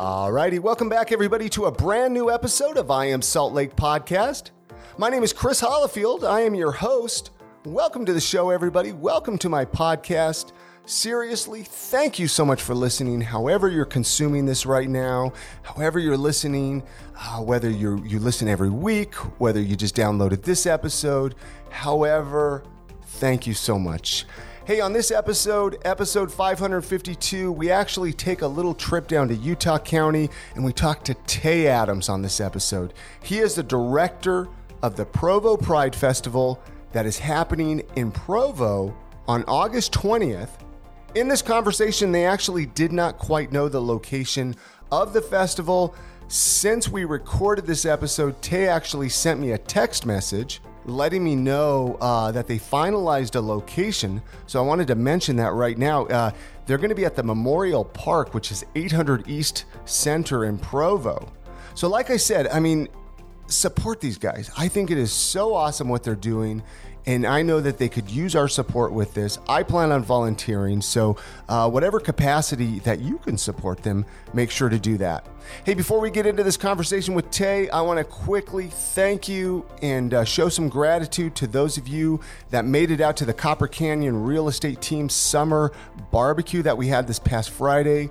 Alrighty, welcome back, everybody, to a brand new episode of I Am Salt Lake Podcast. My name is Chris Hollifield. I am your host. Welcome to the show, everybody. Welcome to my podcast. Seriously, thank you so much for listening. However, you're consuming this right now, however you're listening, uh, whether you you listen every week, whether you just downloaded this episode, however, thank you so much. Hey, on this episode, episode 552, we actually take a little trip down to Utah County and we talk to Tay Adams on this episode. He is the director of the Provo Pride Festival that is happening in Provo on August 20th. In this conversation, they actually did not quite know the location of the festival. Since we recorded this episode, Tay actually sent me a text message letting me know uh, that they finalized a location. So I wanted to mention that right now. Uh, they're going to be at the Memorial Park, which is 800 East Center in Provo. So, like I said, I mean, support these guys. I think it is so awesome what they're doing. And I know that they could use our support with this. I plan on volunteering. So, uh, whatever capacity that you can support them, make sure to do that. Hey, before we get into this conversation with Tay, I want to quickly thank you and uh, show some gratitude to those of you that made it out to the Copper Canyon Real Estate Team Summer Barbecue that we had this past Friday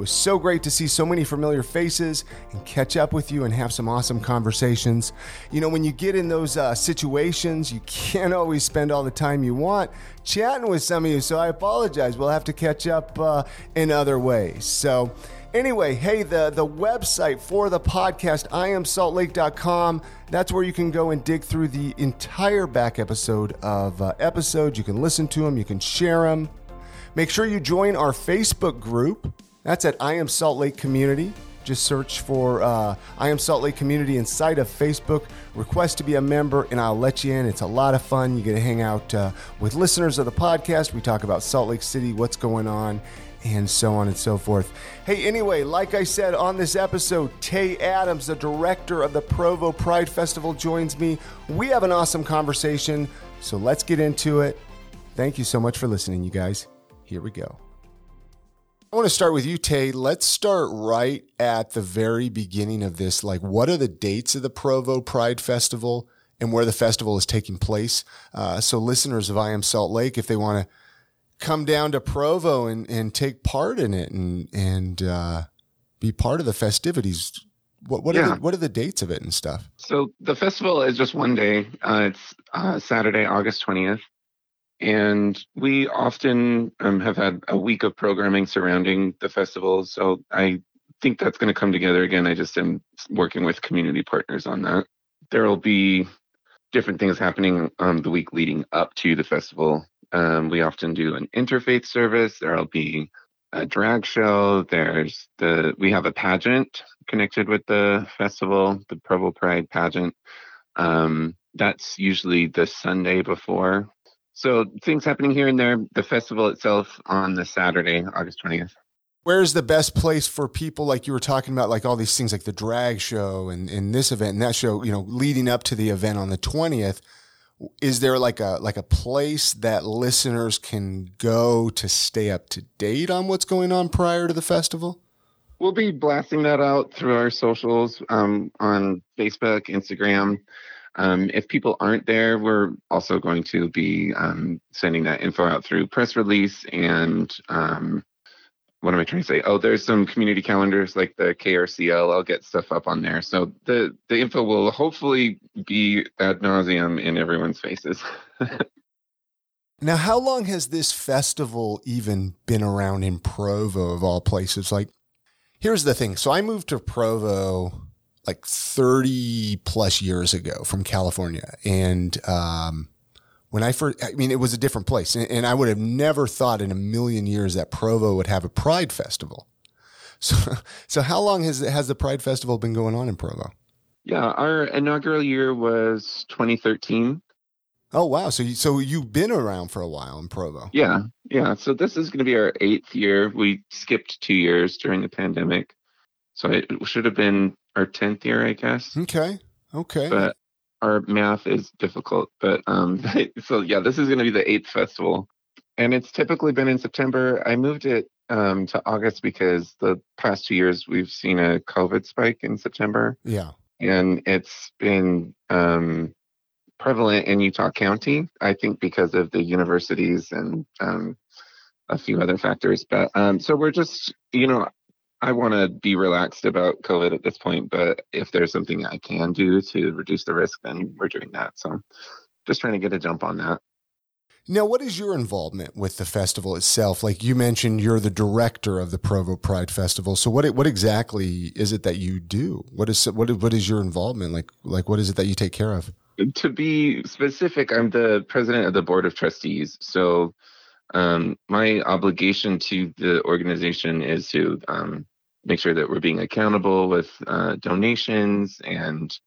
was so great to see so many familiar faces and catch up with you and have some awesome conversations. You know, when you get in those uh, situations, you can't always spend all the time you want chatting with some of you. So I apologize. We'll have to catch up uh, in other ways. So, anyway, hey, the, the website for the podcast, iamsaltlake.com. That's where you can go and dig through the entire back episode of uh, episodes. You can listen to them, you can share them. Make sure you join our Facebook group. That's at I Am Salt Lake Community. Just search for uh, I Am Salt Lake Community inside of Facebook. Request to be a member, and I'll let you in. It's a lot of fun. You get to hang out uh, with listeners of the podcast. We talk about Salt Lake City, what's going on, and so on and so forth. Hey, anyway, like I said on this episode, Tay Adams, the director of the Provo Pride Festival, joins me. We have an awesome conversation, so let's get into it. Thank you so much for listening, you guys. Here we go. I want to start with you, Tay. Let's start right at the very beginning of this. Like, what are the dates of the Provo Pride Festival and where the festival is taking place? Uh, so, listeners of I Am Salt Lake, if they want to come down to Provo and, and take part in it and and uh, be part of the festivities, what what, Yeah. are the, what are the dates of it and stuff? So the festival is just one day. Uh, it's uh, Saturday, August 20th. And we often um, have had a week of programming surrounding the festival. So I think that's going to come together again. I just am working with community partners on that. There will be different things happening um, the week leading up to the festival. Um, we often do an interfaith service. There'll be a drag show. There's the we have a pageant connected with the festival, the Provo Pride pageant. Um, that's usually the Sunday before. So things happening here and there. The festival itself on the Saturday, August 20th. Where's the best place for people like you were talking about, like all these things like the drag show and, and this event and that show, you know, leading up to the event on the 20th? Is there like a like a place that listeners can go to stay up to date on what's going on prior to the festival? We'll be blasting that out through our socials um, on Facebook, Instagram. Um, if people aren't there, we're also going to be um, sending that info out through press release and um, what am I trying to say? Oh, there's some community calendars like the KRCL. I'll get stuff up on there. So the the info will hopefully be ad nauseum in everyone's faces. Now, how long has this festival even been around in Provo of all places? Like, here's the thing. So I moved to Provo like 30 plus years ago from California. And, um, when I first, I mean, it was a different place and, and I would have never thought in a million years that Provo would have a pride festival. So, so how long has, has the pride festival been going on in Provo? yeah, our inaugural year was 2013. Oh, wow. So you, so you've been around for a while in Provo. Yeah, yeah. So this is going to be our eighth year. We skipped two years during the pandemic, so it should have been our tenth year, I guess. Okay. Okay. But our math is difficult. But um, so yeah, this is going to be the eighth festival, and it's typically been in September. I moved it um, to August because the past two years we've seen a COVID spike in September. Yeah. And it's been um, prevalent in Utah County, I think, because of the universities and um, a few other factors. But um, so we're just, you know, I want to be relaxed about COVID at this point, but if there's something I can do to reduce the risk, then we're doing that. So just trying to get a jump on that. Now, what is your involvement with the festival itself? Like you mentioned, you're the director of the Provo Pride Festival. So, what what exactly is it that you do? What is what what is your involvement? Like like what is it that you take care of? To be specific, I'm the president of the board of trustees. So, um, my obligation to the organization is to um, make sure that we're being accountable with uh, donations and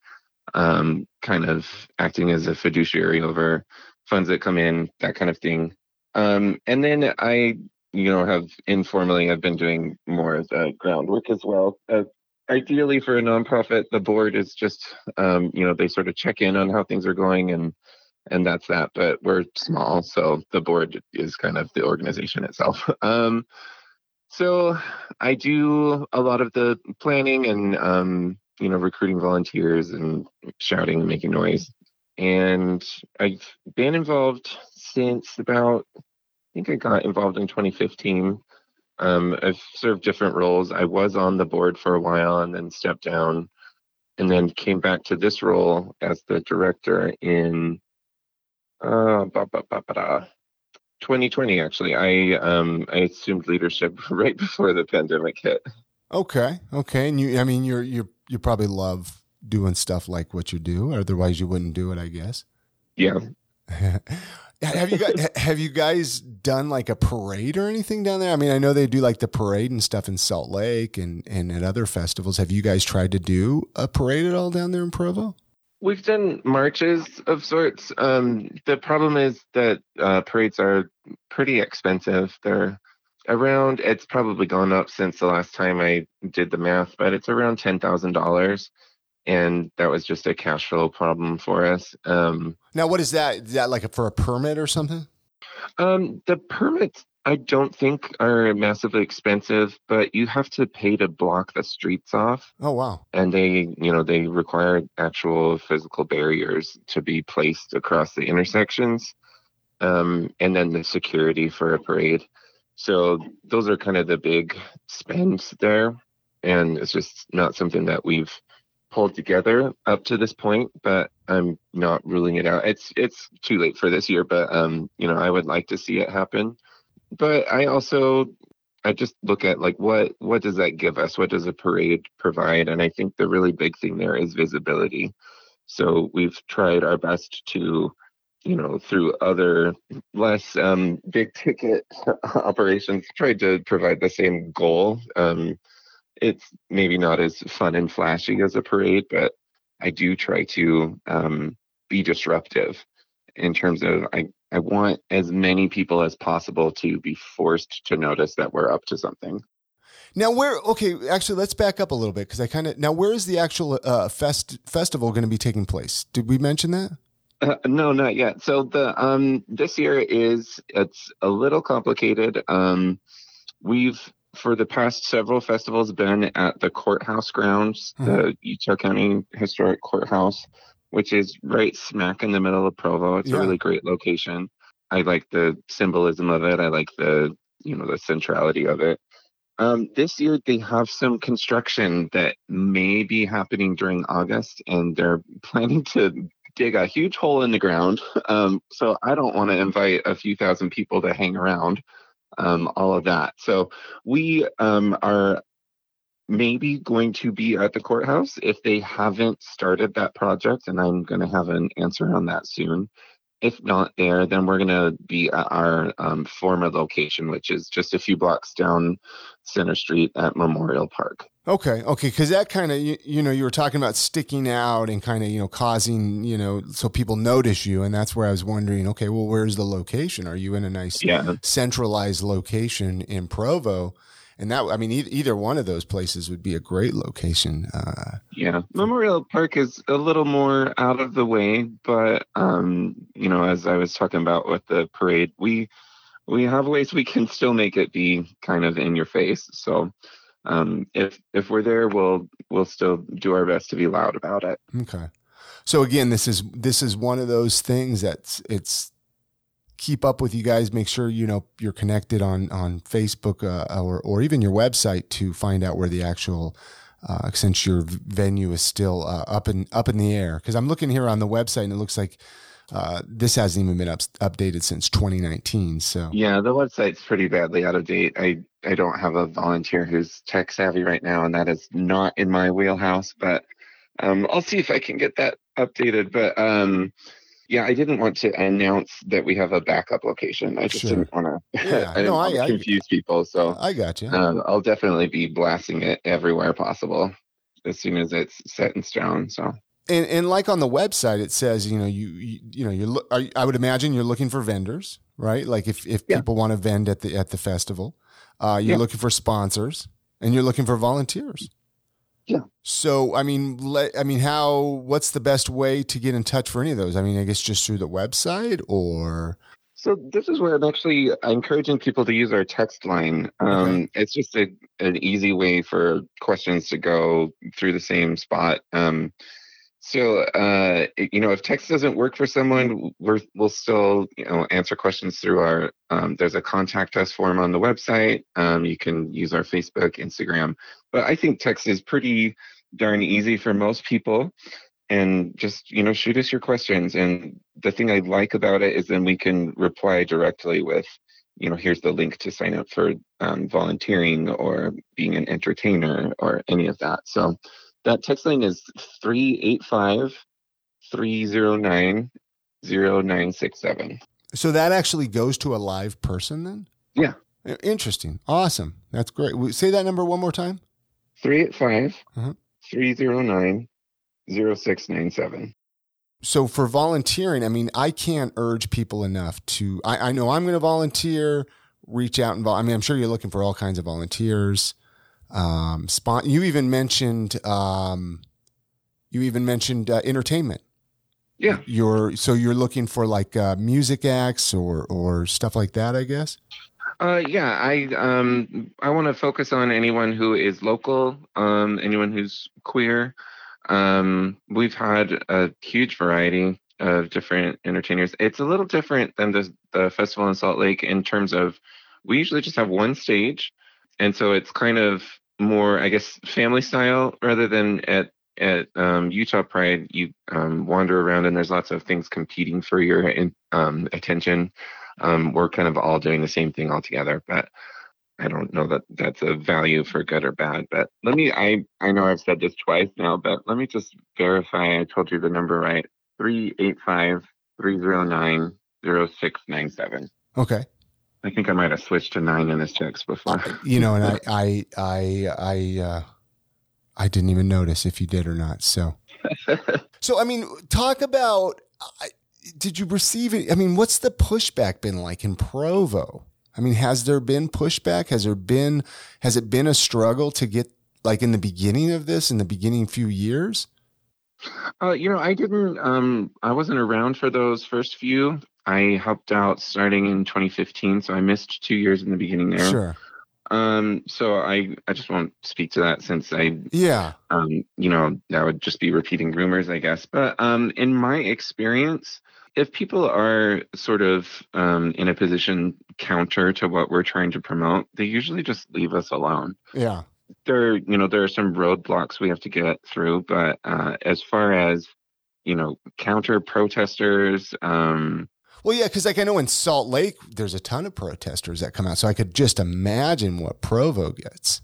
um, kind of acting as a fiduciary over funds that come in, that kind of thing. Um, and then I, you know, have informally I've been doing more of the groundwork as well. Uh, ideally, for a nonprofit, the board is just, um, you know, they sort of check in on how things are going and and that's that. But we're small, so the board is kind of the organization itself. Um, so I do a lot of the planning and um, you know recruiting volunteers and shouting and making noise and I've been involved since about I think I got involved in 2015. Um, I've served different roles. I was on the board for a while and then stepped down, and then came back to this role as the director in uh, 2020. Actually, I um, I assumed leadership right before the pandemic hit. Okay, okay, and you, I mean, you're you you probably love doing stuff like what you do. Otherwise, you wouldn't do it, I guess. Yeah. have you guys have you guys done like a parade or anything down there? I mean, I know they do like the parade and stuff in Salt Lake and and at other festivals. Have you guys tried to do a parade at all down there in Provo? We've done marches of sorts. Um, the problem is that uh, parades are pretty expensive. They're around. It's probably gone up since the last time I did the math, but it's around ten thousand dollars and that was just a cash flow problem for us. Um, now, what is that? Is that like a, for a permit or something? Um, the permits I don't think are massively expensive, but you have to pay to block the streets off. Oh wow! And they, you know, they require actual physical barriers to be placed across the intersections, um, and then the security for a parade. So those are kind of the big spends there, and it's just not something that we've pulled together up to this point, but I'm not ruling it out. It's it's too late for this year, but um, you know, I would like to see it happen. But I also I just look at like what what does that give us? What does a parade provide? And I think the really big thing there is visibility. So we've tried our best to, you know, through other less um, big ticket operations, tried to provide the same goal. Um, it's maybe not as fun and flashy as a parade, but I do try to um, be disruptive in terms of I, I want as many people as possible to be forced to notice that we're up to something. Now, where? Okay, actually, let's back up a little bit because I kind of now. Where is the actual uh, fest festival going to be taking place? Did we mention that? Uh, no, not yet. So the um this year is it's a little complicated. Um, we've for the past several festivals been at the courthouse grounds, mm-hmm. the Utah County Historic Courthouse, which is right smack in the middle of Provo. It's yeah. a really great location. I like the symbolism of it. I like the you know the centrality of it. Um, this year they have some construction that may be happening during August, and they're planning to dig a huge hole in the ground. Um, so I don't want to invite a few thousand people to hang around um, all of that. So we um, are maybe going to be at the courthouse if they haven't started that project, and I'm going to have an answer on that soon. If not there, then we're going to be at our um, former location, which is just a few blocks down Center Street at Memorial Park. Okay, okay, because that kind of you, you, know you were talking about sticking out and kind of you know causing you know so people notice you, and that's where I was wondering. Okay, well, where's the location? Are you in a nice yeah. centralized location in Provo? And that I mean, e- either one of those places would be a great location. Uh, yeah, Memorial Park is a little more out of the way, but um, you know, as I was talking about with the parade, we we have ways we can still make it be kind of in your face. So um, if if we're there, we'll we'll still do our best to be loud about it. Okay. So again, this is this is one of those things that's it's keep up with you guys. Make sure you know you're connected on on Facebook uh, or or even your website to find out where the actual uh, since your venue is still uh, up in up in the air. Because I'm looking here on the website and it looks like uh, this hasn't even been up, updated since 2019. So yeah, the website's pretty badly out of date. I I don't have a volunteer who's tech savvy right now, and that is not in my wheelhouse. But um, I'll see if I can get that updated. But um, yeah, I didn't want to announce that we have a backup location. I just sure. didn't want to. Yeah, I didn't no, I, confuse I, people. So I got you. Uh, I'll definitely be blasting it everywhere possible as soon as it's set in stone. So. And, and like on the website, it says you know you you, you know you are. I would imagine you're looking for vendors, right? Like if if yeah. people want to vend at the at the festival, uh, you're yeah. looking for sponsors, and you're looking for volunteers. Yeah. So, I mean, let, I mean, how? What's the best way to get in touch for any of those? I mean, I guess just through the website, or. So this is where I'm actually encouraging people to use our text line. Um, okay. It's just a, an easy way for questions to go through the same spot. Um, so, uh, you know, if text doesn't work for someone, we will still, you know, answer questions through our. Um, there's a contact us form on the website. Um, you can use our Facebook, Instagram, but I think text is pretty darn easy for most people. And just you know, shoot us your questions. And the thing I like about it is then we can reply directly with, you know, here's the link to sign up for um, volunteering or being an entertainer or any of that. So that text line is 385 309 0967. So that actually goes to a live person then? Yeah. Interesting. Awesome. That's great. Say that number one more time 385 uh-huh. 309 0697. So for volunteering, I mean, I can't urge people enough to. I, I know I'm going to volunteer. Reach out and vol- I mean, I'm sure you're looking for all kinds of volunteers. Um, spot. You even mentioned. Um, you even mentioned uh, entertainment. Yeah. You're so you're looking for like uh, music acts or or stuff like that, I guess. Uh, yeah, I um I want to focus on anyone who is local, um, anyone who's queer. Um, we've had a huge variety of different entertainers. It's a little different than the the festival in Salt Lake in terms of we usually just have one stage, and so it's kind of more, I guess, family style rather than at at um, Utah Pride. You um, wander around and there's lots of things competing for your in, um, attention. Um, we're kind of all doing the same thing all together, but I don't know that that's a value for good or bad. But let me, I I know I've said this twice now, but let me just verify I told you the number right: three eight five three zero nine zero six nine seven. Okay. I think I might have switched to nine in this text before. you know, and I, I, I, I, uh, I didn't even notice if you did or not. So, so I mean, talk about. did you receive it? I mean, what's the pushback been like in Provo? I mean, has there been pushback? Has there been? Has it been a struggle to get like in the beginning of this, in the beginning few years? Uh, you know, I didn't. Um, I wasn't around for those first few. I helped out starting in 2015, so I missed two years in the beginning there. Sure. Um, so I I just won't speak to that since I yeah um you know that would just be repeating rumors I guess. But um in my experience, if people are sort of um in a position counter to what we're trying to promote, they usually just leave us alone. Yeah. There you know there are some roadblocks we have to get through, but uh, as far as you know counter protesters um well, yeah, because like I know in Salt Lake, there's a ton of protesters that come out, so I could just imagine what Provo gets.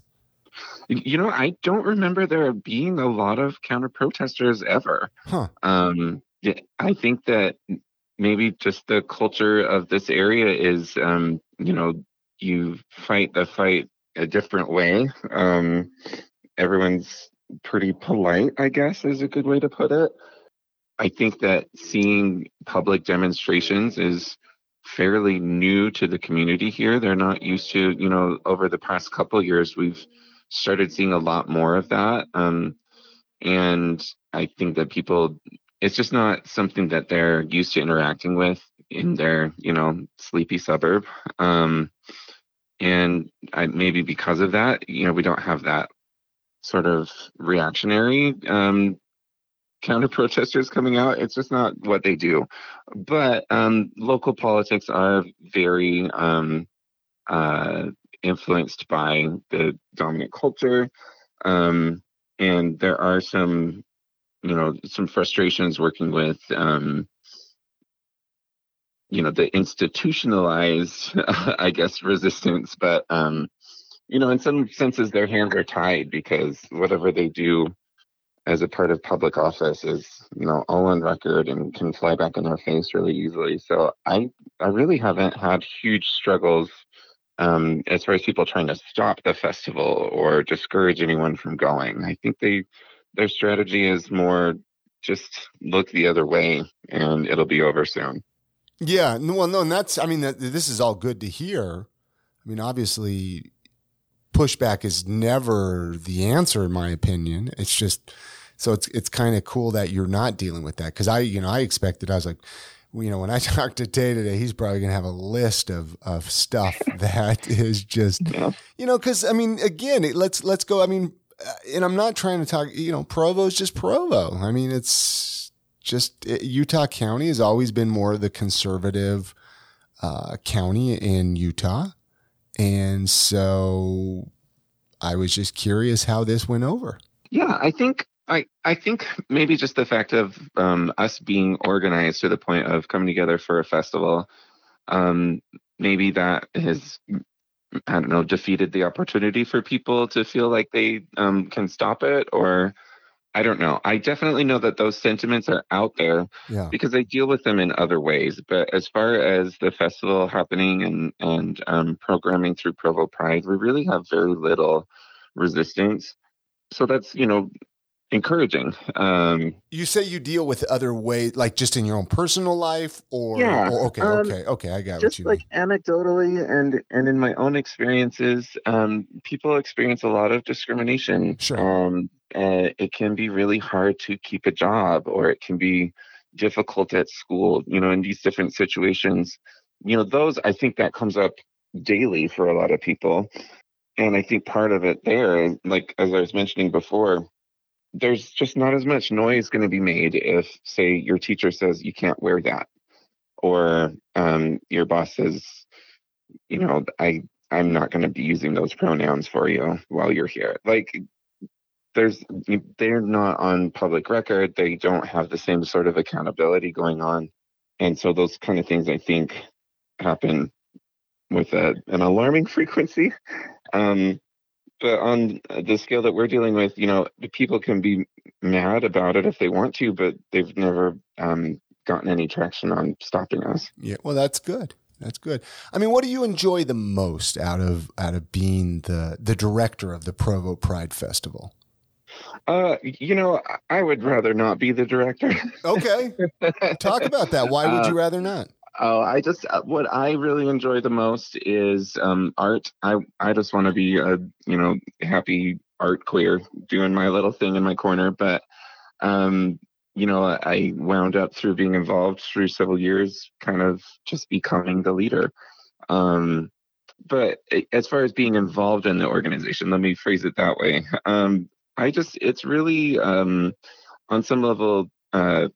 You know, I don't remember there being a lot of counter protesters ever. Huh. Um, I think that maybe just the culture of this area is, um, you know, you fight the fight a different way. Um, everyone's pretty polite, I guess, is a good way to put it. I think that seeing public demonstrations is fairly new to the community here. They're not used to, you know, over the past couple years, we've started seeing a lot more of that. Um, and I think that people, it's just not something that they're used to interacting with. in their you know sleepy suburb um, and I, maybe because of that you know we don't have that sort of reactionary um, counter protesters coming out. It's just not what they do. But um, local politics are very um, uh, influenced by the dominant culture. Um, and there are some you know some frustrations working with um, you know the institutionalized i guess resistance but um you know in some senses their hands are tied because whatever they do as a part of public office is you know all on record and can fly back in their face really easily. So i i really haven't had huge struggles um, as far as people trying to stop the festival or discourage anyone from going. I think they their strategy is more just look the other way and it'll be over soon yeah, well, no, and that's I mean, that, this is all good to hear. I mean, obviously, pushback is never the answer, in my opinion. It's just so it's it's kind of cool that you're not dealing with that because I, you know, I expected I was like, you know, when I talked to Tay today, he's probably gonna have a list of of stuff that is just, yeah. you know, because I mean, again, it, let's let's go. I mean, uh, and I'm not trying to talk, you know, Provo's just Provo. I mean, it's just it, Utah County has always been more the conservative uh, county in Utah. And so I was just curious how this went over. Yeah, I think I, I think maybe just the fact of um, us being organized to the point of coming together for a festival, um, maybe that has I don't know defeated the opportunity for people to feel like they um, can stop it or I don't know. I definitely know that those sentiments are out there yeah. because I deal with them in other ways. But as far as the festival happening and and um, programming through Provo Pride, we really have very little resistance. So that's you know encouraging. Um, you say you deal with other ways, like just in your own personal life, or yeah, oh, okay, um, okay, okay, I got just like mean. Like anecdotally and and in my own experiences, um, people experience a lot of discrimination. Sure. Um, uh, it can be really hard to keep a job, or it can be difficult at school. You know, in these different situations, you know, those I think that comes up daily for a lot of people. And I think part of it there, like as I was mentioning before, there's just not as much noise going to be made if, say, your teacher says you can't wear that, or um, your boss says, you know, I I'm not going to be using those pronouns for you while you're here. Like, there's they're not on public record. They don't have the same sort of accountability going on, and so those kind of things I think happen with a, an alarming frequency. Um, but on the scale that we're dealing with, you know, people can be mad about it if they want to, but they've never um, gotten any traction on stopping us. Yeah, well, that's good. That's good. I mean, what do you enjoy the most out of out of being the the director of the Provo Pride Festival? Uh, you know, I would rather not be the director. okay, talk about that. Why would uh, you rather not? Oh, I just uh, what I really enjoy the most is um, art. I I just want to be a you know happy art queer doing my little thing in my corner. But um, you know, I wound up through being involved through several years, kind of just becoming the leader. Um, but as far as being involved in the organization, let me phrase it that way. Um, I just it's really um, on some level uh,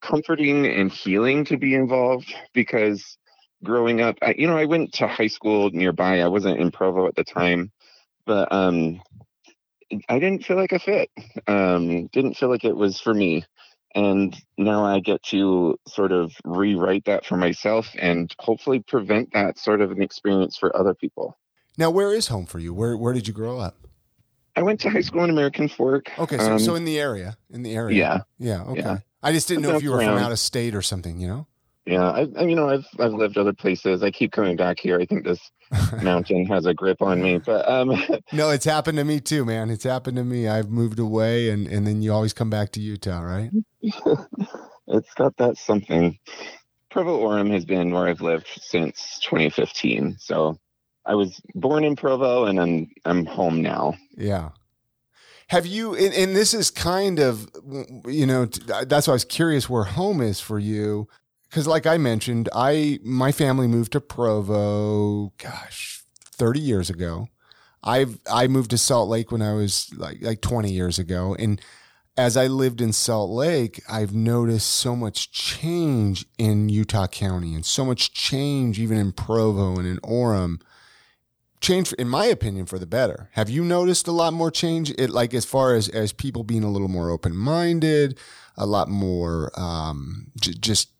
comforting and healing to be involved because growing up, I, you know, I went to high school nearby. I wasn't in Provo at the time, but um, I didn't feel like a fit. Um, didn't feel like it was for me. And now I get to sort of rewrite that for myself and hopefully prevent that sort of an experience for other people. Now, where is home for you? Where Where did you grow up? I went to high school in American Fork. Okay, so, um, so in the area, in the area. Yeah. Yeah. Okay. Yeah. I just didn't know if you were around. from out of state or something. You know. Yeah, I, I, you know, I've I've lived other places. I keep coming back here. I think this mountain has a grip on me, but um, no, it's happened to me too, man. It's happened to me. I've moved away, and and then you always come back to Utah, right? it's got that something. Provo Orem has been where I've lived since 2015. So I was born in Provo, and I'm I'm home now. Yeah. Have you, and, and, this is kind of, you know, that's why I was curious where home is for you. because like I mentioned, I my family moved to Provo, gosh, thirty years ago. I've I moved to Salt Lake when I was like like twenty years ago, and as I lived in Salt Lake, I've noticed so much change in Utah County and so much change even in Provo and in Orem. Change, in my opinion, for the better. Have you noticed a lot more change? It like as far as as people being a little more open minded, a lot more um, j- just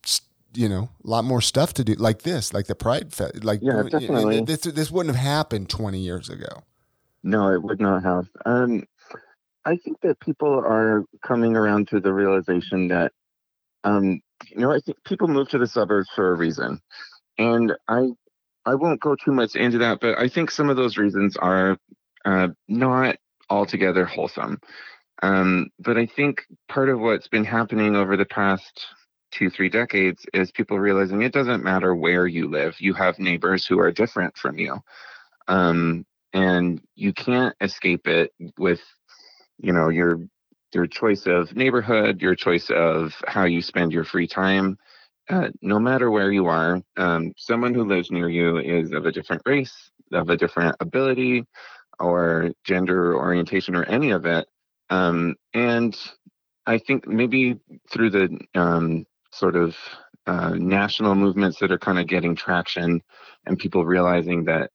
you know, a lot more stuff to do like this, like the Pride Fest. Like yeah, definitely. This this wouldn't have happened twenty years ago. No, it would not have. Um, I think that people are coming around to the realization that, um, you know, I think people move to the suburbs for a reason, and I, I won't go too much into that, but I think some of those reasons are uh, not altogether wholesome. Um, but I think part of what's been happening over the past two, three decades is people realizing it doesn't matter where you live, you have neighbors who are different from you. Um, and you can't escape it with you know your your choice of neighborhood your choice of how you spend your free time uh, no matter where you are um, someone who lives near you is of a different race of a different ability or gender orientation or any of it um, and i think maybe through the um, sort of uh, national movements that are kind of getting traction and people realizing that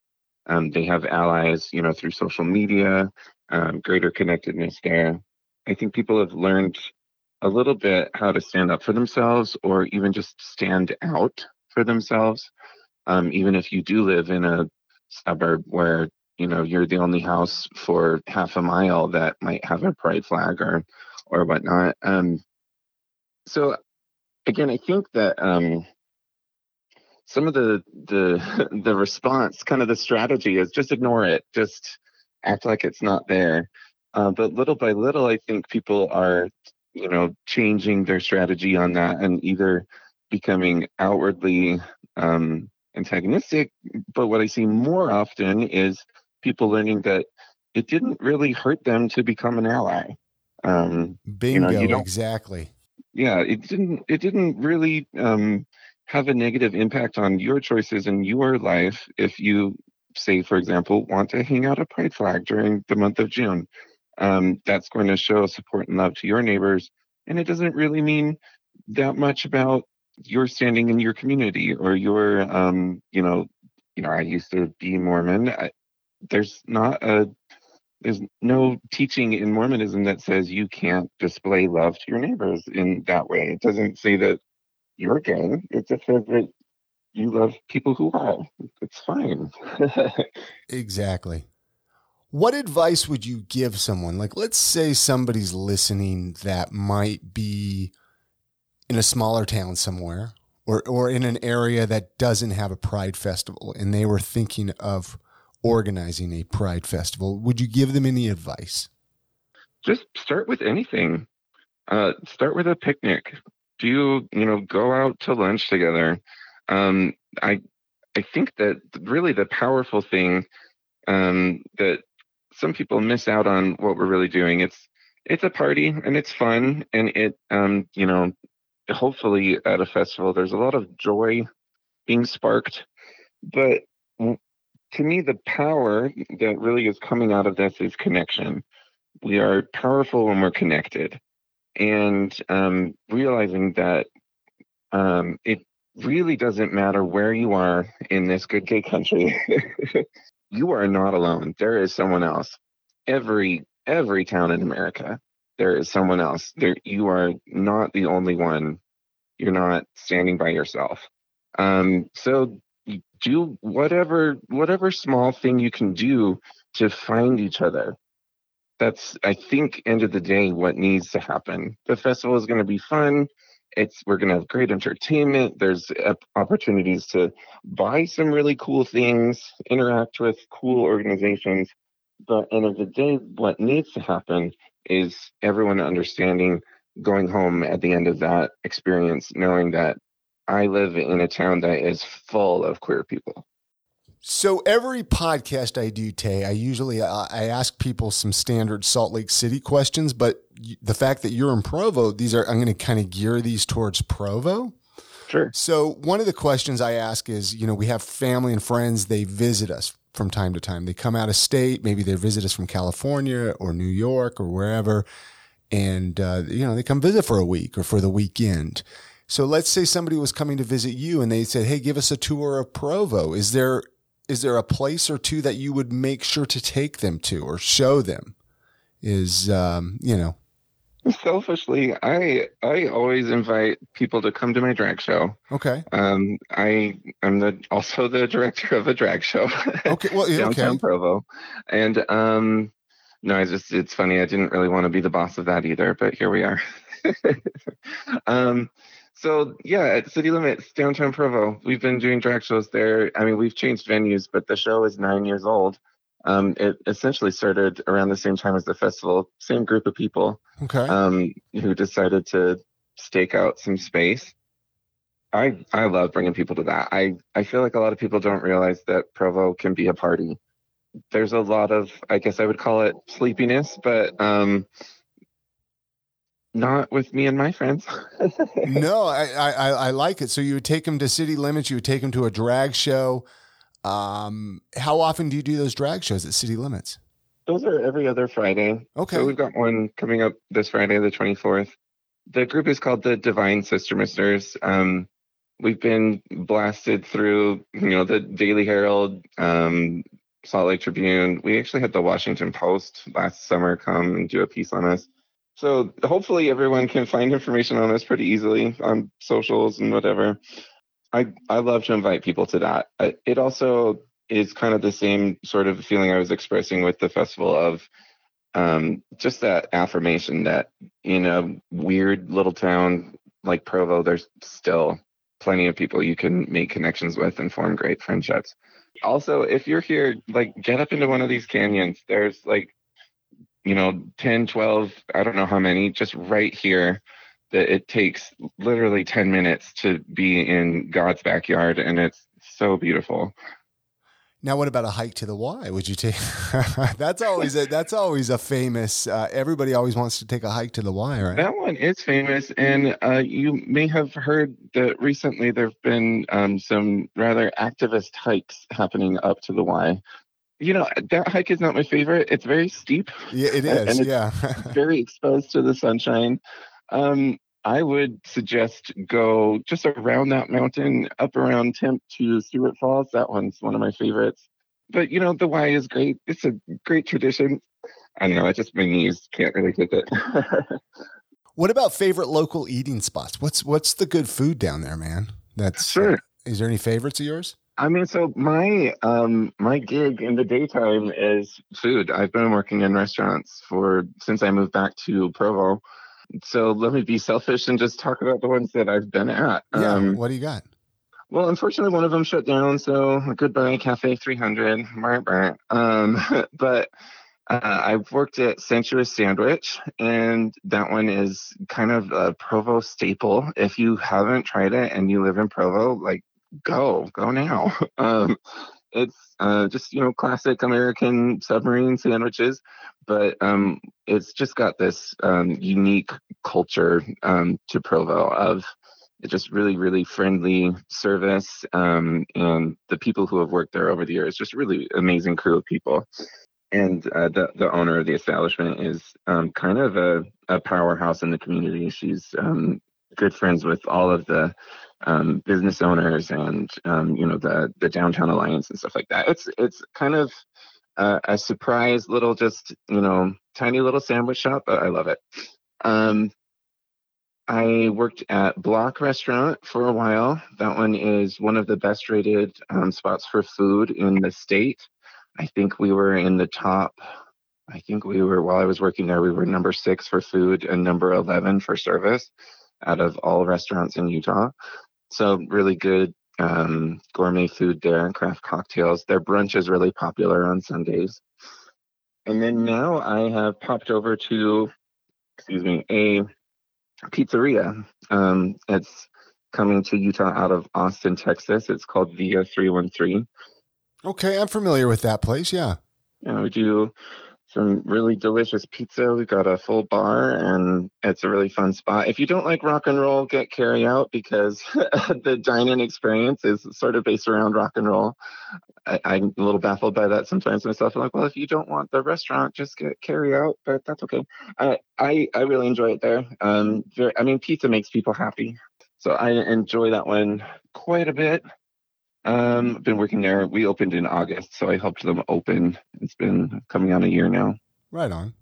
um, they have allies, you know, through social media, um, greater connectedness there. I think people have learned a little bit how to stand up for themselves or even just stand out for themselves. Um, even if you do live in a suburb where, you know, you're the only house for half a mile that might have a pride flag or, or whatnot. Um, so again, I think that, um, some of the the the response, kind of the strategy is just ignore it, just act like it's not there. Uh, but little by little, I think people are, you know, changing their strategy on that and either becoming outwardly um, antagonistic. But what I see more often is people learning that it didn't really hurt them to become an ally. Um, Bingo, you know, exactly. Yeah, it didn't. It didn't really um, have a negative impact on your choices in your life if you say for example want to hang out a pride flag during the month of june um, that's going to show support and love to your neighbors and it doesn't really mean that much about your standing in your community or your um, you know you know i used to be mormon I, there's not a there's no teaching in mormonism that says you can't display love to your neighbors in that way it doesn't say that you're game. It just says that you love people who are. It's fine. exactly. What advice would you give someone? Like, let's say somebody's listening that might be in a smaller town somewhere or, or in an area that doesn't have a pride festival and they were thinking of organizing a pride festival. Would you give them any advice? Just start with anything. Uh, start with a picnic do you you know go out to lunch together um i i think that really the powerful thing um that some people miss out on what we're really doing. It's it's a party and it's fun and it um you know hopefully at a festival there's a lot of joy being sparked. But to me the power that really is coming out of this is connection. We are powerful when we're connected. And um, realizing that um, it really doesn't matter where you are in this good gay country. you are not alone. There is someone else. Every every town in America, there is someone else. There, you are not the only one. You're not standing by yourself. Um, so do whatever whatever small thing you can do to find each other that's I think end of the day what needs to happen. The festival is going to be fun. It's we're going to have great entertainment. There's opportunities to buy some really cool things, interact with cool organizations. But end of the day, what needs to happen is everyone understanding going home at the end of that experience, knowing that I live in a town that is full of queer people. So every podcast I do, Tay, I usually uh, I ask people some standard Salt Lake City questions, but the fact that you're in Provo, these are I'm going to kind of gear these towards Provo. Sure. So one of the questions I ask is, you know, we have family and friends, they visit us from time to time. They come out of state, maybe they visit us from California or New York or wherever, and uh, you know, they come visit for a week or for the weekend. So let's say somebody was coming to visit you and they said, "Hey, give us a tour of Provo." Is there is there a place or two that you would make sure to take them to or show them? Is um, you know, Selfishly, I I always invite people to come to my drag show. okay, Um, I I'm the also the director of a drag show. okay, well, yeah, downtown okay, Provo, and um, no, I just it's funny. I didn't really want to be the boss of that either, but here we are. um, so yeah, at City Limits downtown Provo, we've been doing drag shows there. I mean, we've changed venues, but the show is nine years old. Um, it essentially started around the same time as the festival. Same group of people okay. um, who decided to stake out some space. I I love bringing people to that. I I feel like a lot of people don't realize that Provo can be a party. There's a lot of I guess I would call it sleepiness, but um, not with me and my friends. no, I, I I like it. So you would take them to city limits. You would take them to a drag show. Um, how often do you do those drag shows at city limits? Those are every other Friday. Okay. So we've got one coming up this Friday, the 24th. The group is called the Divine Sister Misters. Um, we've been blasted through, you know, the Daily Herald, um, Salt Lake Tribune. We actually had the Washington Post last summer come and do a piece on us. So hopefully everyone can find information on us pretty easily on socials and whatever. I I love to invite people to that. It also is kind of the same sort of feeling I was expressing with the festival of um, just that affirmation that in a weird little town like Provo, there's still plenty of people you can make connections with and form great friendships. Also, if you're here, like get up into one of these canyons. There's like, you know, 10, 12, I don't know how many, just right here that it takes literally 10 minutes to be in God's backyard and it's so beautiful. Now, what about a hike to the Y? Would you take? that's always a that's always a famous. Uh, everybody always wants to take a hike to the Y, right? That one is famous, and uh, you may have heard that recently there have been um, some rather activist hikes happening up to the Y. You know, that hike is not my favorite. It's very steep, Yeah, it it's- Yeah. very exposed to the sunshine. Um, I would suggest go just around that mountain, up around Timp to Stewart Falls. That one's one of my favorites. But you know, the Y is great. It's a great tradition. I don't know. I just my knees can't really take it. what about favorite local eating spots? What's what's the good food down there, man? That's sure. Is there any favorites of yours? I mean, so my um my gig in the daytime is food. I've been working in restaurants for since I moved back to Provo. So let me be selfish and just talk about the ones that I've been at. Yeah. Um, what do you got? well, unfortunately, one of them shut down. So goodbye, Cafe 300. Brr, brr. Um, but uh, I've worked at Sensuous Sandwich, and that one is kind of a Provo staple. If you haven't tried it and you live in Provo, like go, go now. um, it's uh, just you know classic American submarine sandwiches, but um, it's just got this um, unique culture um, to Provo of just really really friendly service um, and the people who have worked there over the years just really amazing crew of people and uh, the the owner of the establishment is um, kind of a, a powerhouse in the community she's good friends with all of the um, business owners and um, you know the the downtown alliance and stuff like that it's it's kind of uh, a surprise little just you know tiny little sandwich shop but i love it um, I worked at Block Restaurant for a while. That one is one of the best rated um, spots for food in the state. I think we were in the top. I think we were while I was working there, we were number six for food and number eleven for service out of all restaurants in Utah. So really good um, gourmet food there and craft cocktails. Their brunch is really popular on Sundays. And then now I have popped over to, excuse me, a pizzeria. Um, it's coming to Utah out of Austin, Texas. It's called Via 313. Okay, I'm familiar with that place. Yeah. Know, we do some really delicious pizza. We've got a full bar, and it's a really fun spot. If you don't like rock and roll, get carry out because the dine-in experience is sort of based around rock and roll. I, am a little baffled by that sometimes myself. I'm like, well, if you don't want the restaurant, just get carry out, but that's okay. I I, I really enjoy it there. Um, very, I mean, pizza makes people happy, so I enjoy that one quite a bit. Um, I've been working there. We opened in August, so I helped them open. It's been coming on a year now. Right on.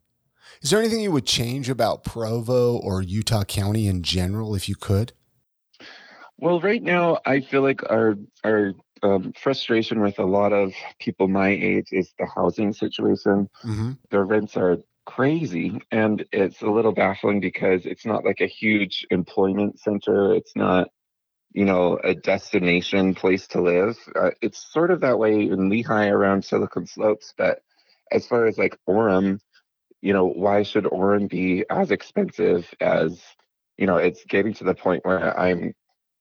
Is there anything you would change about Provo or Utah County in general, if you could? Well, right now, I feel like our our um, frustration with a lot of people my age is the housing situation. Mm-hmm. Their rents are crazy, and it's a little baffling because it's not like a huge employment center. It's not you know, a destination place to live. Uh, it's sort of that way in Lehi around Silicon Slopes, but as far as like Orem, you know, why should Orem be as expensive as, you know, it's getting to the point where I'm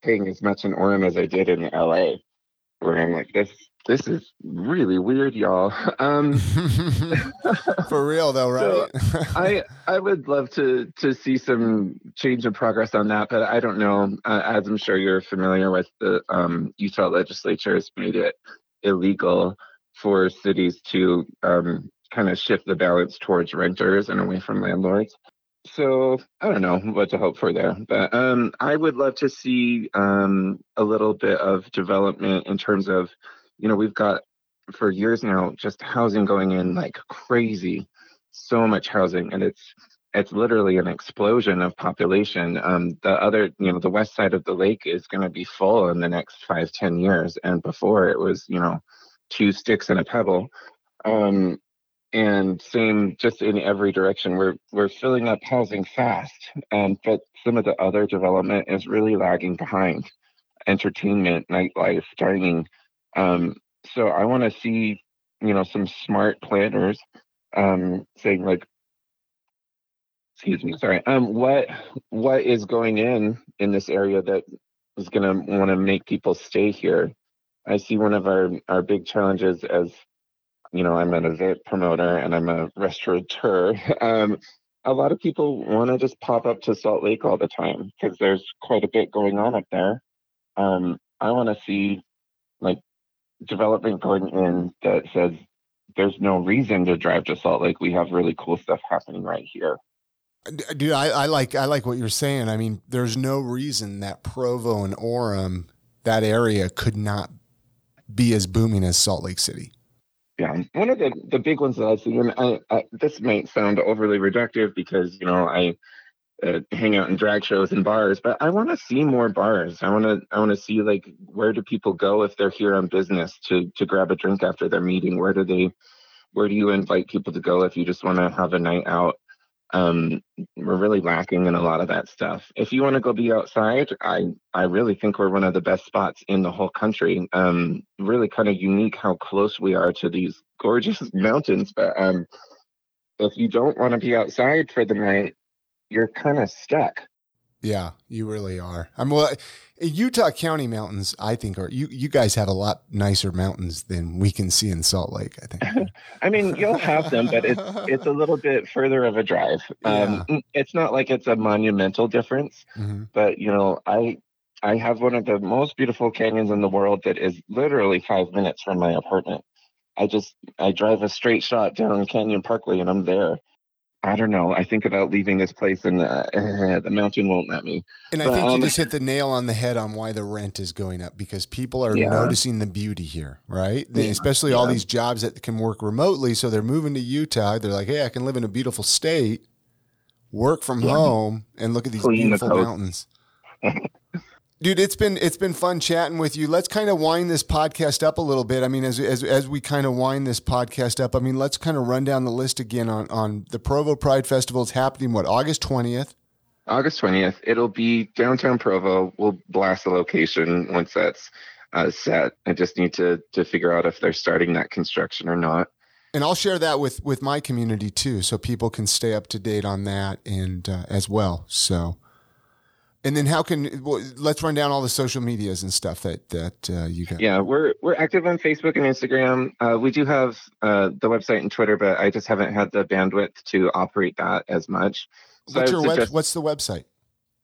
paying as much in Orem as I did in LA, where I'm like, this this is really weird, y'all. Um, For real though, right? so I I would love to to see some change and progress on that, but I don't know. Uh, as I'm sure you're familiar with, the um, Utah legislature has made it illegal for cities to um, kind of shift the balance towards renters and away from landlords. So I don't know what to hope for there, but um, I would love to see um, a little bit of development in terms of you know, we've got for years now just housing going in like crazy, so much housing, and it's it's literally an explosion of population. Um, the other, you know, the west side of the lake is going to be full in the next five, ten years, and before it was, you know, two sticks and a pebble. Um, and same just in every direction. We're we're filling up housing fast, um, but some of the other development is really lagging behind. Entertainment, nightlife, dining, um, so I want to see, you know, some smart planners um, saying like, excuse me, sorry, um, what what is going in in this area that is going to want to make people stay here? I see one of our our big challenges as, you know, I'm an event promoter and I'm a restaurateur. Um, a lot of people want to just pop up to Salt Lake all the time because there's quite a bit going on up there. Um, I want to see like development going in that says there's no reason to drive to Salt Lake. We have really cool stuff happening right here. Dude, I, I like I like what you're saying. I mean, there's no reason that Provo and Orem, that area, could not be as booming as Salt Lake City. Yeah, one of the the big ones that I see, and I, I, this might sound overly reductive because you know I uh, hang out in drag shows and bars, but I want to see more bars. I want to I want to see like where do people go if they're here on business to to grab a drink after their meeting? Where do they where do you invite people to go if you just want to have a night out? Um, we're really lacking in a lot of that stuff. If you want to go be outside, I I really think we're one of the best spots in the whole country. Um, really kind of unique how close we are to these gorgeous mountains. But um, if you don't want to be outside for the night, you're kind of stuck. Yeah, you really are. I'm well, Utah County mountains. I think are you. You guys have a lot nicer mountains than we can see in Salt Lake. I think. I mean, you'll have them, but it's it's a little bit further of a drive. Um, yeah. It's not like it's a monumental difference, mm-hmm. but you know, I I have one of the most beautiful canyons in the world that is literally five minutes from my apartment. I just I drive a straight shot down Canyon Parkway and I'm there. I don't know. I think about leaving this place and uh, the mountain won't let me. And I think um, you just hit the nail on the head on why the rent is going up because people are yeah. noticing the beauty here, right? Yeah. Especially yeah. all these jobs that can work remotely. So they're moving to Utah. They're like, hey, I can live in a beautiful state, work from home, and look at these Clean beautiful the mountains. dude it's been it's been fun chatting with you. Let's kind of wind this podcast up a little bit. I mean as as, as we kind of wind this podcast up i mean let's kind of run down the list again on on the provo pride festival. It's happening what august 20th august 20th it'll be downtown provo. We'll blast the location once that's uh, set. I just need to to figure out if they're starting that construction or not. And I'll share that with with my community too, so people can stay up to date on that and uh, as well. So, And then how can well, let's run down all the social medias and stuff that that uh, you got. Yeah, we're we're active on Facebook and Instagram. Uh, we do have uh, the website and Twitter, but I just haven't had the bandwidth to operate that as much. So what's your web, What's the website?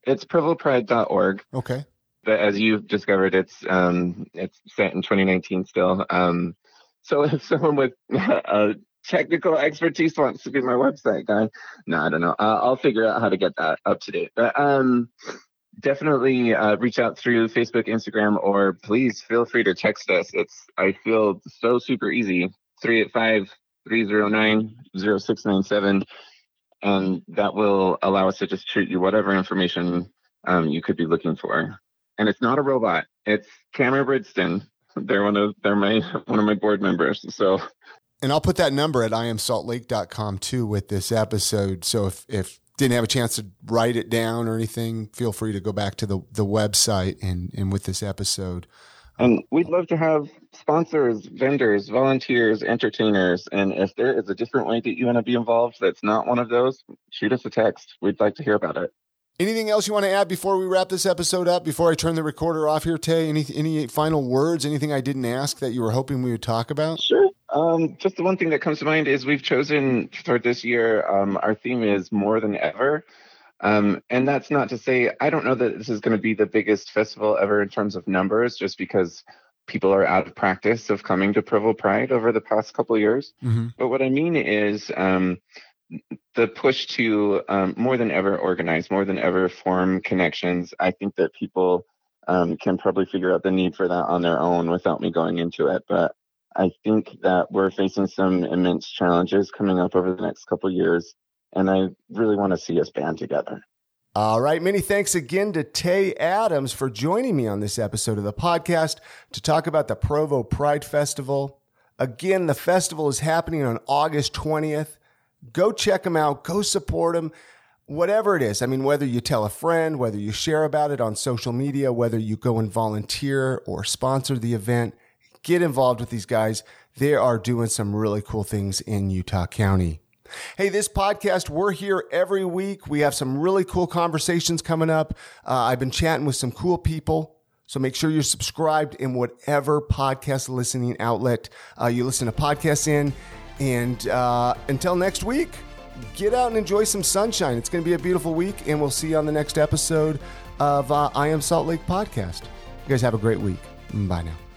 It's provopride.org. Okay. But as you've discovered, it's um, it's set in 2019 still. Um, so if someone with a technical expertise wants to be my website guy, no, I don't know. Uh, I'll figure out how to get that up to date. But um, definitely uh, reach out through Facebook, Instagram, or please feel free to text us. It's I feel so super easy. 385 309 0697. And that will allow us to just shoot you whatever information um, you could be looking for. And it's not a robot. It's Cameron Bridgeston. They're one of they're my one of my board members. So and I'll put that number at iamsaltlake.com too with this episode. So if if didn't have a chance to write it down or anything, feel free to go back to the, the website and, and with this episode. And we'd love to have sponsors, vendors, volunteers, entertainers. And if there is a different way that you want to be involved that's not one of those, shoot us a text. We'd like to hear about it. Anything else you want to add before we wrap this episode up? Before I turn the recorder off here, Tay? Any any final words? Anything I didn't ask that you were hoping we would talk about? Sure. Um, just the one thing that comes to mind is we've chosen for this year, um, our theme is more than ever. Um, and that's not to say, I don't know that this is going to be the biggest festival ever in terms of numbers, just because people are out of practice of coming to Provo Pride over the past couple years. Mm-hmm. But what I mean is um, the push to um, more than ever organize, more than ever form connections. I think that people um, can probably figure out the need for that on their own without me going into it. But I think that we're facing some immense challenges coming up over the next couple years, and I really want to see us band together. All right. Many thanks again to Tay Adams for joining me on this episode of the podcast to talk about the Provo Pride Festival. Again, the festival is happening on August 20th. Go check them out. Go support them. Whatever it is. I mean, whether you tell a friend, whether you share about it on social media, whether you go and volunteer or sponsor the event, get involved with these guys. They are doing some really cool things in Utah County. Hey, this podcast, we're here every week. We have some really cool conversations coming up. Uh, I've been chatting with some cool people. So make sure you're subscribed in whatever podcast listening outlet uh, you listen to podcasts in. And uh, until next week, get out and enjoy some sunshine. It's going to be a beautiful week, and we'll see you on the next episode of uh, I Am Salt Lake podcast. You guys have a great week. Bye now.